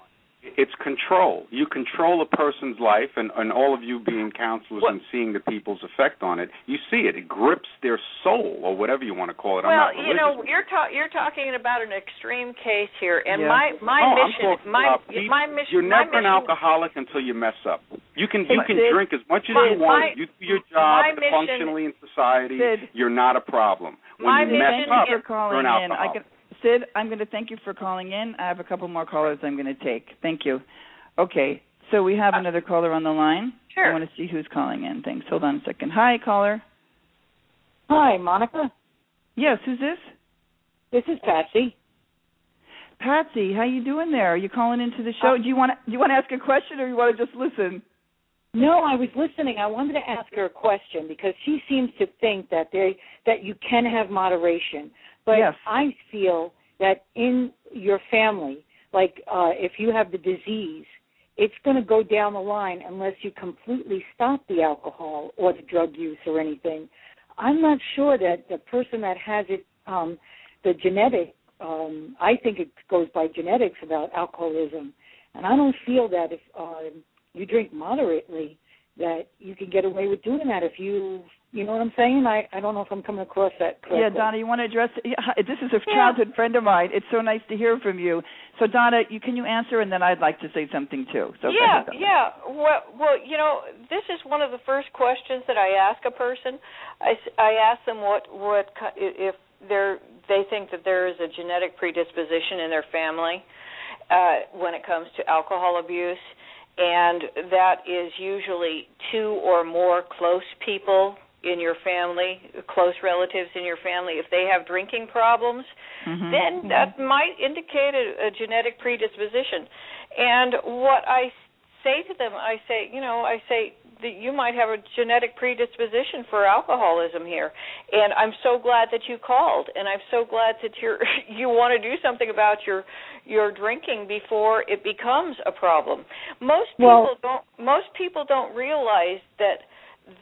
it's control. You control a person's life, and, and all of you being counselors Well- and seeing the people's effect on it, you see it. It grips their soul, or whatever you want to call it. I'm Well, not you know, you're ta- you're talking about an extreme case here, and Yeah. my my no, I'm mission, talking my about my mission, You're my never an alcoholic until you mess up. You can you can Sid, drink as much as my- you want. my- you do your job mission- functionally in society. Sid. you're not a problem. When My you mess mission up, for is- calling you're an in. I can, Sid, I'm going to thank you for calling in. I have a couple more callers I'm going to take. Thank you. Okay, so we have uh, another caller on the line. Sure. I want to see who's calling in. Thanks. Hold on a second. Hi, caller. Hi, Monica. Yes, who's this? This is Patsy. Patsy, how you doing there? Are you calling into the show? Uh, do you want to, do you want to ask a question or you want to just listen? No, I was listening. I wanted to ask her a question because she seems to think that they that you can have moderation. But Yes. I feel that in your family, like uh if you have the disease, it's going to go down the line unless you completely stop the alcohol or the drug use or anything. I'm not sure that the person that has it um the genetic um I think it goes by genetics about alcoholism. And I don't feel that if um you drink moderately that you can get away with doing that if you you know what I'm saying? I I don't know if I'm coming across that correctly. Yeah, Donna, you want to address? Yeah, this is a childhood friend of mine. It's so nice to hear from you. So, Donna, you can you answer, and then I'd like to say something too. So, yeah, ahead, yeah. Well, well, you know, this is one of the first questions that I ask a person. I, s- I ask them what what if they're they think that there is a genetic predisposition in their family uh, when it comes to alcohol abuse, and that is usually two or more close people in your family, close relatives in your family. If they have drinking problems, Mhm. then that might indicate a, a genetic predisposition. And what I say to them, I say, you know, I say that you might have a genetic predisposition for alcoholism here. And I'm so glad that you called, and I'm so glad that you're you want to do something about your your drinking before it becomes a problem. Most people Well- don't most people don't realize that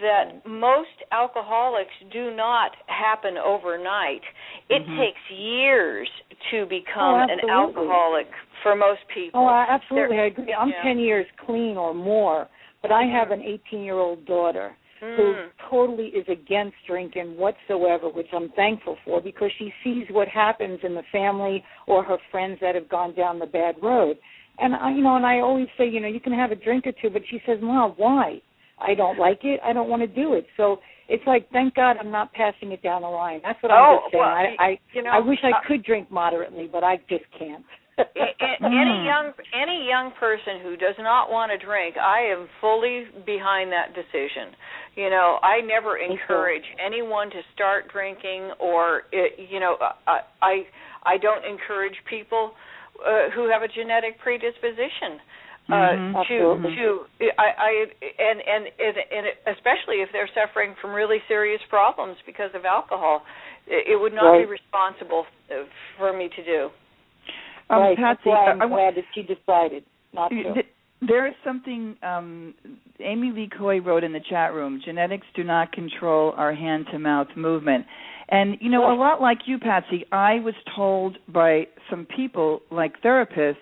that most alcoholics do not happen overnight. It Mm-hmm. takes years to become Oh, an alcoholic for most people. Oh, I, absolutely, There- I agree. I'm yeah. 10 years clean or more, but I have an 18-year-old daughter who Mm. totally is against drinking whatsoever, which I'm thankful for because she sees what happens in the family or her friends that have gone down the bad road. And I, you know, and I always say, you know, you can have a drink or two, but she says, "Mom, why? I don't like it. I don't want to do it." So it's like, thank God I'm not passing it down the line. That's what I'm Oh, just saying. well, I, I, you know, I wish I uh, could drink moderately, but I just can't. Any young any young person who does not want to drink, I am fully behind that decision. You know, I never encourage anyone to start drinking, or it, you know, I I don't encourage people uh, who have a genetic predisposition uh, mm-hmm. to to I, I and, and and and especially if they're suffering from really serious problems because of alcohol, it, it would not right. be responsible uh, for me to do. Um, right. Patsy, That's why I'm I, glad that she decided not to. There is something um, Amy Lee Coy wrote in the chat room. Genetics do not control our hand to mouth movement. And you know, a lot like you, Patsy, I was told by some people, like therapists,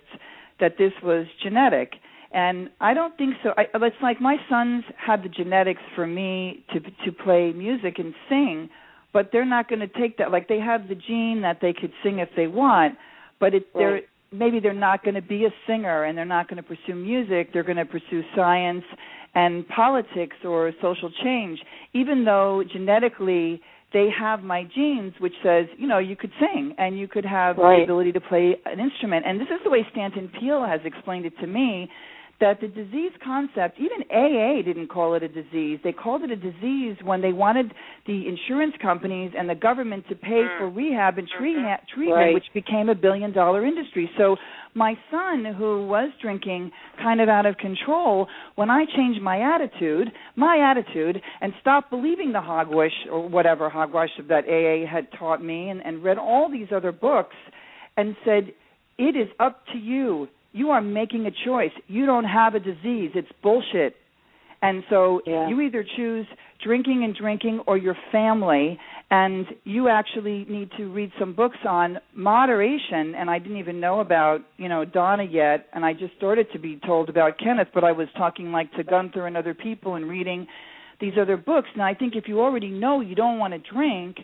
that this was genetic. And I don't think so. I, it's like my sons had the genetics for me to to play music and sing, but they're not going to take that. Like they have the gene that they could sing if they want, but it, they're maybe they're not going to be a singer and they're not going to pursue music. They're going to pursue science and politics or social change, even though genetically they have my genes which says you know you could sing and you could have right. the ability to play an instrument and this is the way stanton peele has explained it to me that the disease concept even aa didn't call it a disease. They called it a disease when they wanted the insurance companies and the government to pay mm. for rehab and mm-hmm. treatment right. which became a billion dollar industry. So my son who was drinking kind of out of control when i changed my attitude my attitude and stopped believing the hogwash or whatever hogwash that aa had taught me and, and read all these other books and said it is up to you you are making a choice you don't have a disease it's bullshit and so yeah. you either choose drinking and drinking or your family and you actually need to read some books on moderation and I didn't even know about, you know, Donna yet and I just started to be told about Kenneth, but I was talking like to Gunther and other people and reading these other books. Now I think if you already know you don't want to drink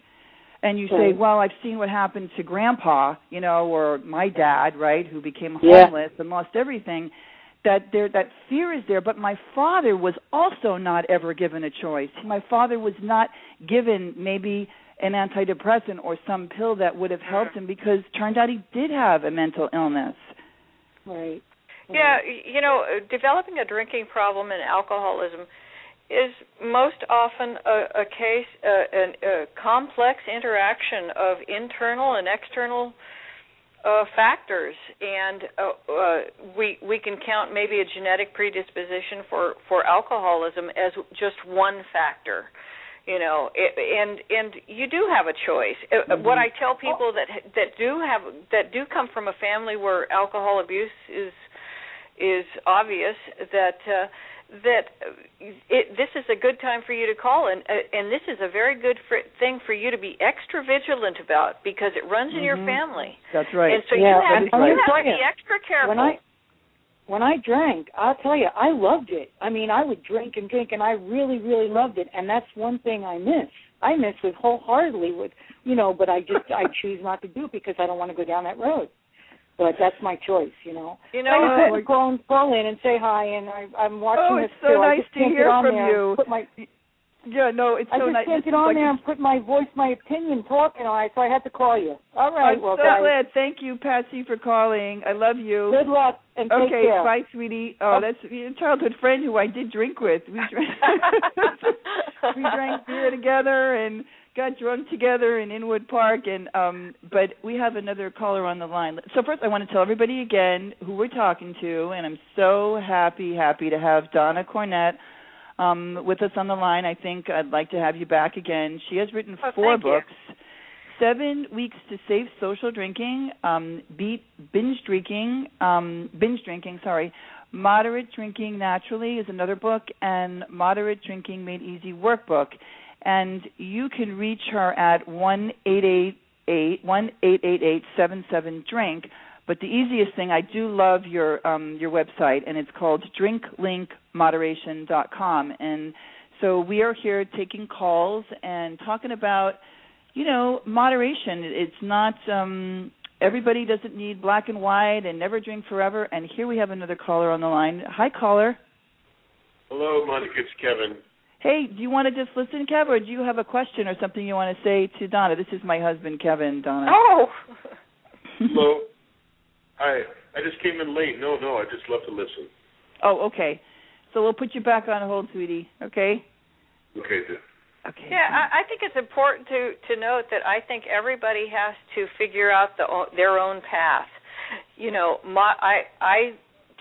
and you say, "Well, I've seen what happened to grandpa, you know, or my dad, right, who became homeless yeah. and lost everything." that there that fear is there. But my father was also not ever given a choice. My father was not given maybe an antidepressant or some pill that would have helped him because turned out he did have a mental illness. Right. Yeah you know developing a drinking problem and alcoholism is most often a, a case uh, an, a complex interaction of internal and external uh, factors, and uh, uh, we we can count maybe a genetic predisposition for for alcoholism as just one factor. You know, it, and and you do have a choice. Uh, mm-hmm. What I tell people that that do have that do come from a family where alcohol abuse is is obvious that. Uh, that it, this is a good time for you to call, and uh, and this is a very good for, thing for you to be extra vigilant about because it runs in mm-hmm. your family. That's right. And so yeah, you have, and you have to be extra careful. When I when I drank, I'll tell you, I loved it. I mean, I would drink and drink, and I really, really loved it. And that's one thing I miss. I miss it wholeheartedly. With you know, but I just I choose not to do it because I don't want to go down that road but that's my choice, you know. You know, I just uh, had to call, call in and say hi, and I, I'm watching oh, this it's so nice I just to hear from there you. And put my, yeah, no, it's I so just nice. can't get on like there and put my voice, my opinion, talking on it, so I had to call you. All right, I'm well, so guys, glad. Thank you, Patsy, for calling. I love you. good luck and take okay, care. bye, sweetie. Oh, that's your childhood friend who I did drink with. We drank, we drank beer together and got drunk together in Inwood Park. And um, but we have another caller on the line. So first, I want to tell everybody again who we're talking to, and I'm so happy, happy to have Donna Cornett um, with us on the line. I think I'd like to have you back again. She has written Oh, four thank you. books. Seven weeks to safe social drinking, um, beat binge drinking, um, binge drinking. Sorry, moderate drinking naturally is another book, and moderate drinking made easy workbook. And you can reach her at one eight eight eight one eight eight eight seven seven drink. But the easiest thing, I do love your um, your website, and it's called drinklinkmoderation.com. And so we are here taking calls and talking about, you know, moderation. It's not um, everybody doesn't need black and white and never drink forever. And here we have another caller on the line. Hi, caller. Hello, Monica. It's Kevin. Hey, do you want to just listen, Kev, or do you have a question or something you want to say to Donna? This is my husband, Kevin. Donna. Oh. Hello. Hi. I just came in late. No, no, I just love to listen. Oh, okay. So we'll put you back on hold, sweetie. Okay. Okay, then. Okay. Yeah, I, I think it's important to to note that I think everybody has to figure out the o- their own path. You know, mo- I I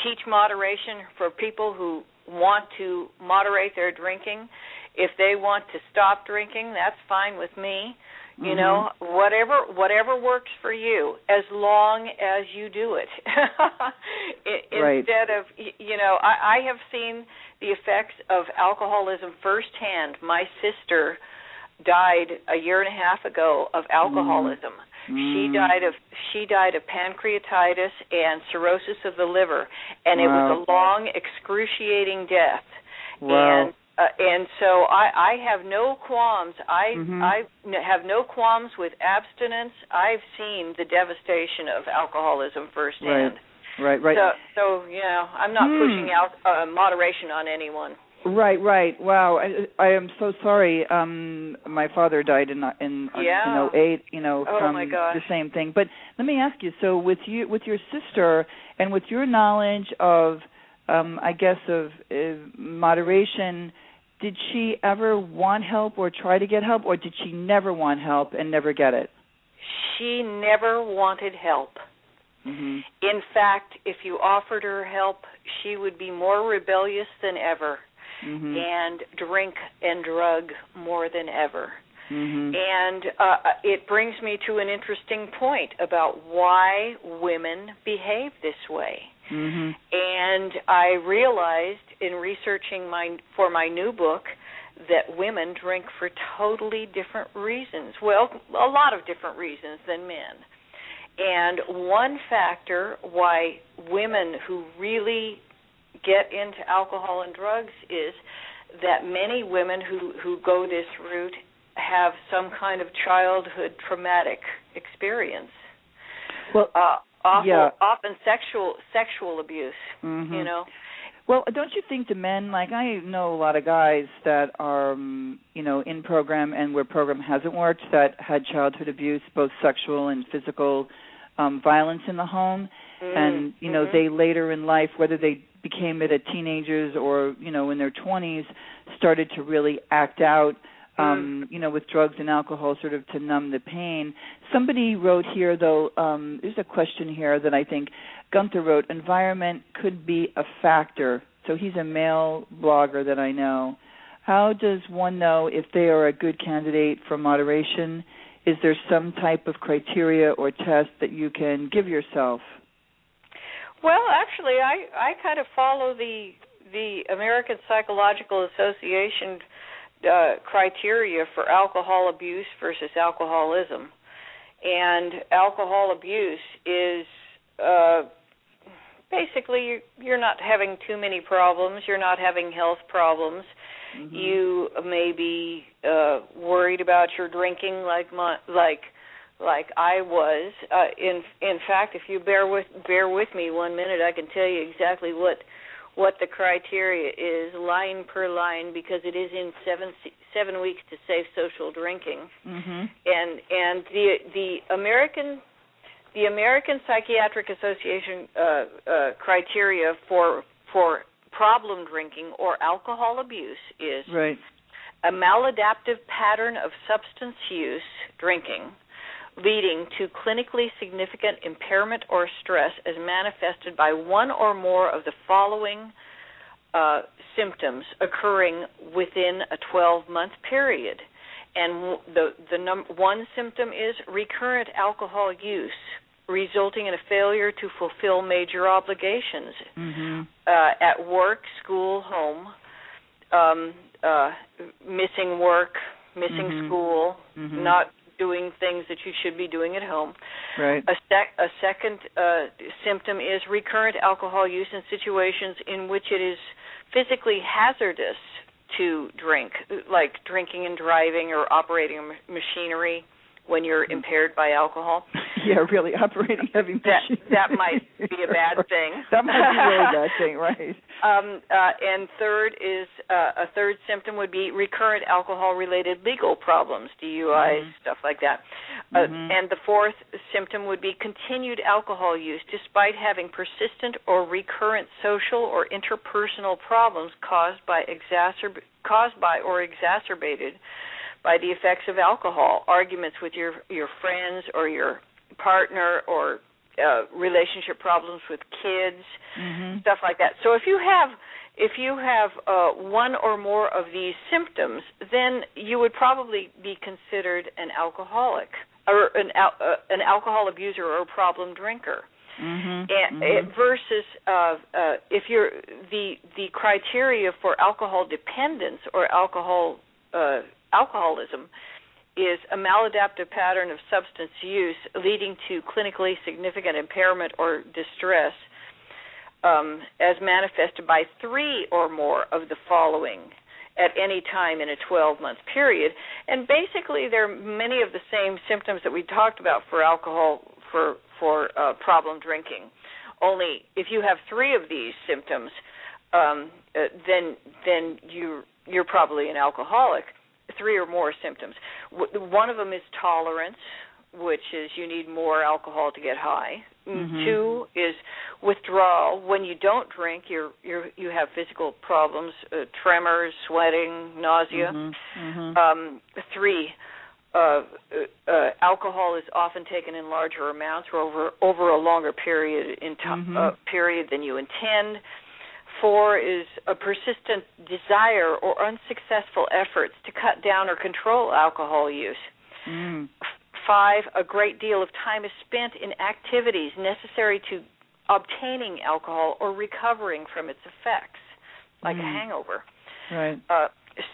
teach moderation for people who want to moderate their drinking. If they want to stop drinking, that's fine with me. You Mhm. know, whatever whatever works for you, as long as you do it. I- Right. Instead of you know, I, I have seen the effects of alcoholism firsthand. My sister died a year and a half ago of alcoholism. She Mm. died of she died of pancreatitis and cirrhosis of the liver, and it was a long, excruciating death. Wow. And uh, and so I, I have no qualms. I Mhm. I have no qualms with abstinence. I've seen the devastation of alcoholism firsthand. Right, right. So so you know I'm not Hmm. pushing out uh, moderation on anyone. Right, right. Wow, I, I am so sorry. Um, my father died in in Yeah. in '08. You know, Oh, from the same thing. But let me ask you. So, with you, with your sister, and with your knowledge of, um, I guess, of uh, moderation, did she ever want help or try to get help, or did she never want help and never get it? She never wanted help. hmm In fact, if you offered her help, she would be more rebellious than ever hmm and drink and drug more than ever. hmm And uh, it brings me to an interesting point about why women behave this way. hmm And I realized in researching my for my new book that women drink for totally different reasons. Well, a lot of different reasons than men. And one factor why women who really get into alcohol and drugs is that many women who who go this route have some kind of childhood traumatic experience. Well, Uh, awful, Yeah. often sexual sexual abuse. mhm. You know. Well, don't you think the men like I know a lot of guys that are um, you know in program and where program hasn't worked that had childhood abuse, both sexual and physical um violence in the home and you know Mhm. they later in life whether they became it at teenagers or you know in their 20s started to really act out um you know with drugs and alcohol sort of to numb the pain. Somebody wrote here though um there's a question here that i think gunther wrote environment could be a factor. So he's a male blogger that i know. How does one know if they are a good candidate for moderation? Is there some type of criteria or test that you can give yourself Well, actually, I I kind of follow the the American Psychological Association uh, criteria for alcohol abuse versus alcoholism, and alcohol abuse is uh, basically you're, not having too many problems, you're not having health problems. Mm-hmm. You may be uh, worried about your drinking, like my, like like I was. Uh, in in fact, if you bear with bear with me one minute, I can tell you exactly what what the criteria is line per line because it is in seven seven weeks to safe social drinking, Mhm. and and the the American the American Psychiatric Association uh, uh, criteria for for problem drinking or alcohol abuse is Right. a maladaptive pattern of substance use drinking leading to clinically significant impairment or stress as manifested by one or more of the following uh, symptoms occurring within a 12 month period and the the num- one symptom is recurrent alcohol use resulting in a failure to fulfill major obligations Mhm. uh, at work, school, home, um, uh, missing work, missing Mhm. school, Mhm. not doing things that you should be doing at home. Right. A, sec- a second uh, symptom is recurrent alcohol use in situations in which it is physically hazardous to drink, like drinking and driving or operating machinery when you're impaired by alcohol. yeah, really operating heavy That machines. that might be a bad thing. that might be a really bad thing, right? Um, uh, and third is uh, a third symptom would be recurrent alcohol-related legal problems, DUIs, Mhm. stuff like that. Uh, Mhm. and the fourth symptom would be continued alcohol use, despite having persistent or recurrent social or interpersonal problems caused by exacerb- caused by or exacerbated by the effects of alcohol, arguments with your your friends or your partner or uh, relationship problems with kids, Mhm. stuff like that. So if you have if you have uh, one or more of these symptoms, then you would probably be considered an alcoholic or an al- uh, an alcohol abuser or a problem drinker. Mhm. And, Mhm. uh, versus uh, uh, if you're the the criteria for alcohol dependence or alcohol uh, alcoholism is a maladaptive pattern of substance use leading to clinically significant impairment or distress um, as manifested by three or more of the following at any time in a 12 month period. And basically, there are many of the same symptoms that we talked about for alcohol for for uh, problem drinking. Only if you have three of these symptoms, um, uh, then then you you're probably an alcoholic. Three or more symptoms. W- one of them is tolerance, which is you need more alcohol to get high. Mhm. Two is withdrawal. When you don't drink, you're you're you have physical problems, uh, tremors, sweating, nausea. Mhm. Mhm. Um, three, uh, uh, uh, alcohol is often taken in larger amounts or over over a longer period in time Mhm. uh, period than you intend. Four is a persistent desire or unsuccessful efforts to cut down or control alcohol use. Mm. Five, a great deal of time is spent in activities necessary to obtaining alcohol or recovering from its effects, like a Mm. hangover. Right. Uh,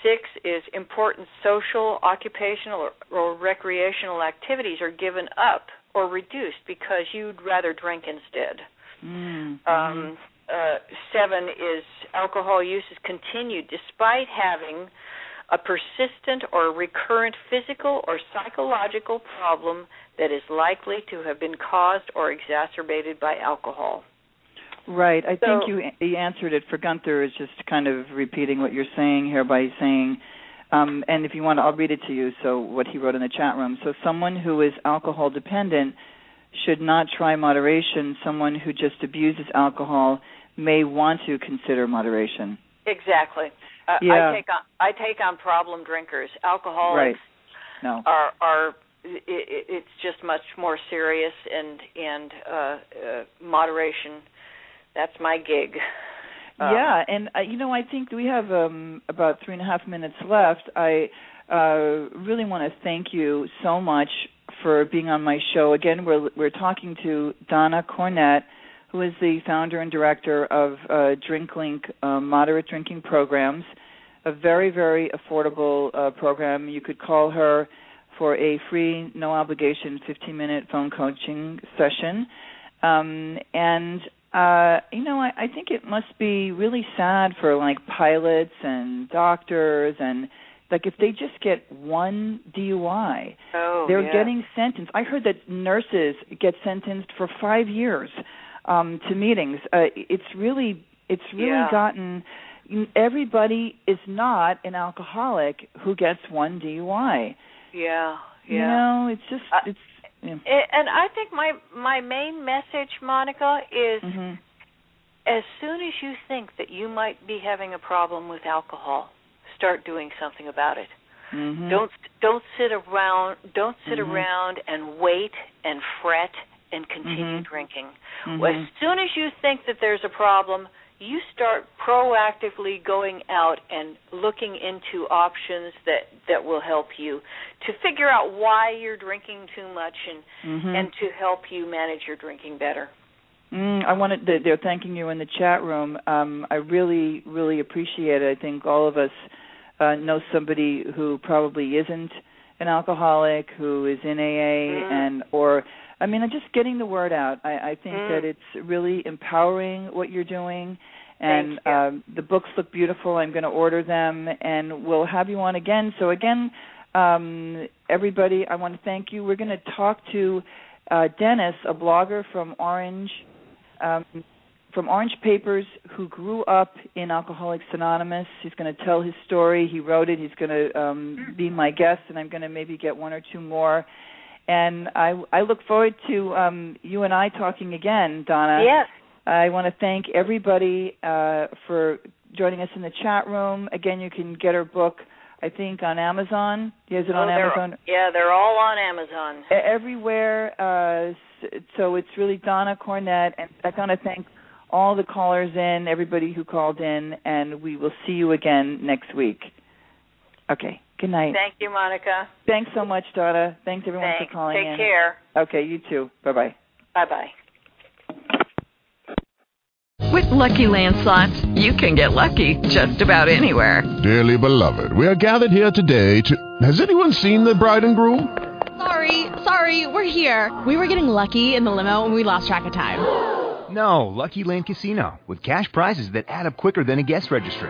six is important social, occupational, or, or recreational activities are given up or reduced because you'd rather drink instead. Mm. Um, uh, seven is alcohol use is continued despite having a persistent or recurrent physical or psychological problem that is likely to have been caused or exacerbated by alcohol. Right. I So- think you you answered it for Gunther is just kind of repeating what you're saying here by saying um and if you want I'll read it to you so what he wrote in the chat room. So someone who is alcohol dependent should not try moderation. Someone who just abuses alcohol may want to consider moderation. Exactly. Uh, Yeah. I take on I take on problem drinkers. Alcoholics Right. No. are are it, it, it's just much more serious and and uh, uh, moderation. That's my gig. Um, yeah, and uh, you know, I think we have um, about three and a half minutes left. I uh, really want to thank you so much for being on my show. Again, we're we're talking to Donna Cornett, who is the founder and director of uh, DrinkLink uh, Moderate Drinking Programs, a very very affordable uh, program. You could call her for a free, no obligation, 15 minute phone coaching session. Um, and uh, you know, I, I think it must be really sad for like pilots and doctors and like if they just get one DUI, Oh, they're yeah. getting sentenced. I heard that nurses get sentenced for five years um, to meetings. Uh, it's really, it's really Yeah. gotten. Everybody is not an alcoholic who gets one DUI. Yeah. Yeah. You know, it's just Uh, it's. Yeah. And I think my my main message, Monica, is hmm as soon as you think that you might be having a problem with alcohol, start doing something about it. hmm Don't don't sit around don't sit Mhm. around and wait and fret and continue Mhm. drinking. Mhm. Well, as soon as you think that there's a problem, you start proactively going out and looking into options that that will help you to figure out why you're drinking too much and Mhm. and to help you manage your drinking better. Mm, I wanted to, they're thanking you in the chat room. Um, I really, really appreciate it. I think all of us uh, know somebody who probably isn't an alcoholic, who is in AA, Mm. and or I mean, just getting the word out. I, I think Mm. that it's really empowering what you're doing. And you. um, the books look beautiful. I'm going to order them, and we'll have you on again. So again, um, everybody, I want to thank you. We're going to talk to uh, Dennis, a blogger from Orange, um, from Orange Papers who grew up in Alcoholics Anonymous. He's going to tell his story. He wrote it. He's going to um, be my guest, and I'm going to maybe get one or two more. And I, I look forward to um, you and I talking again, Donna. Yes. I want to thank everybody uh, for joining us in the chat room. Again, you can get her book, I think, on Amazon. Is it Oh, on Amazon? Yeah, they're all on Amazon. Everywhere. Uh, so it's really Donna Cornett, and I want to thank all the callers in, everybody who called in, and we will see you again next week. Okay. Good night. Thank you, Monica. Thanks so much, Donna. Thanks everyone Thanks. for calling Take in. care. Okay, you too. Bye bye. Bye bye. With Lucky Land slots, you can get lucky just about anywhere. Dearly beloved, we are gathered here today to. Has anyone seen the bride and groom? Sorry, sorry, we're here. We were getting lucky in the limo and we lost track of time. No, Lucky Land Casino, with cash prizes that add up quicker than a guest registry.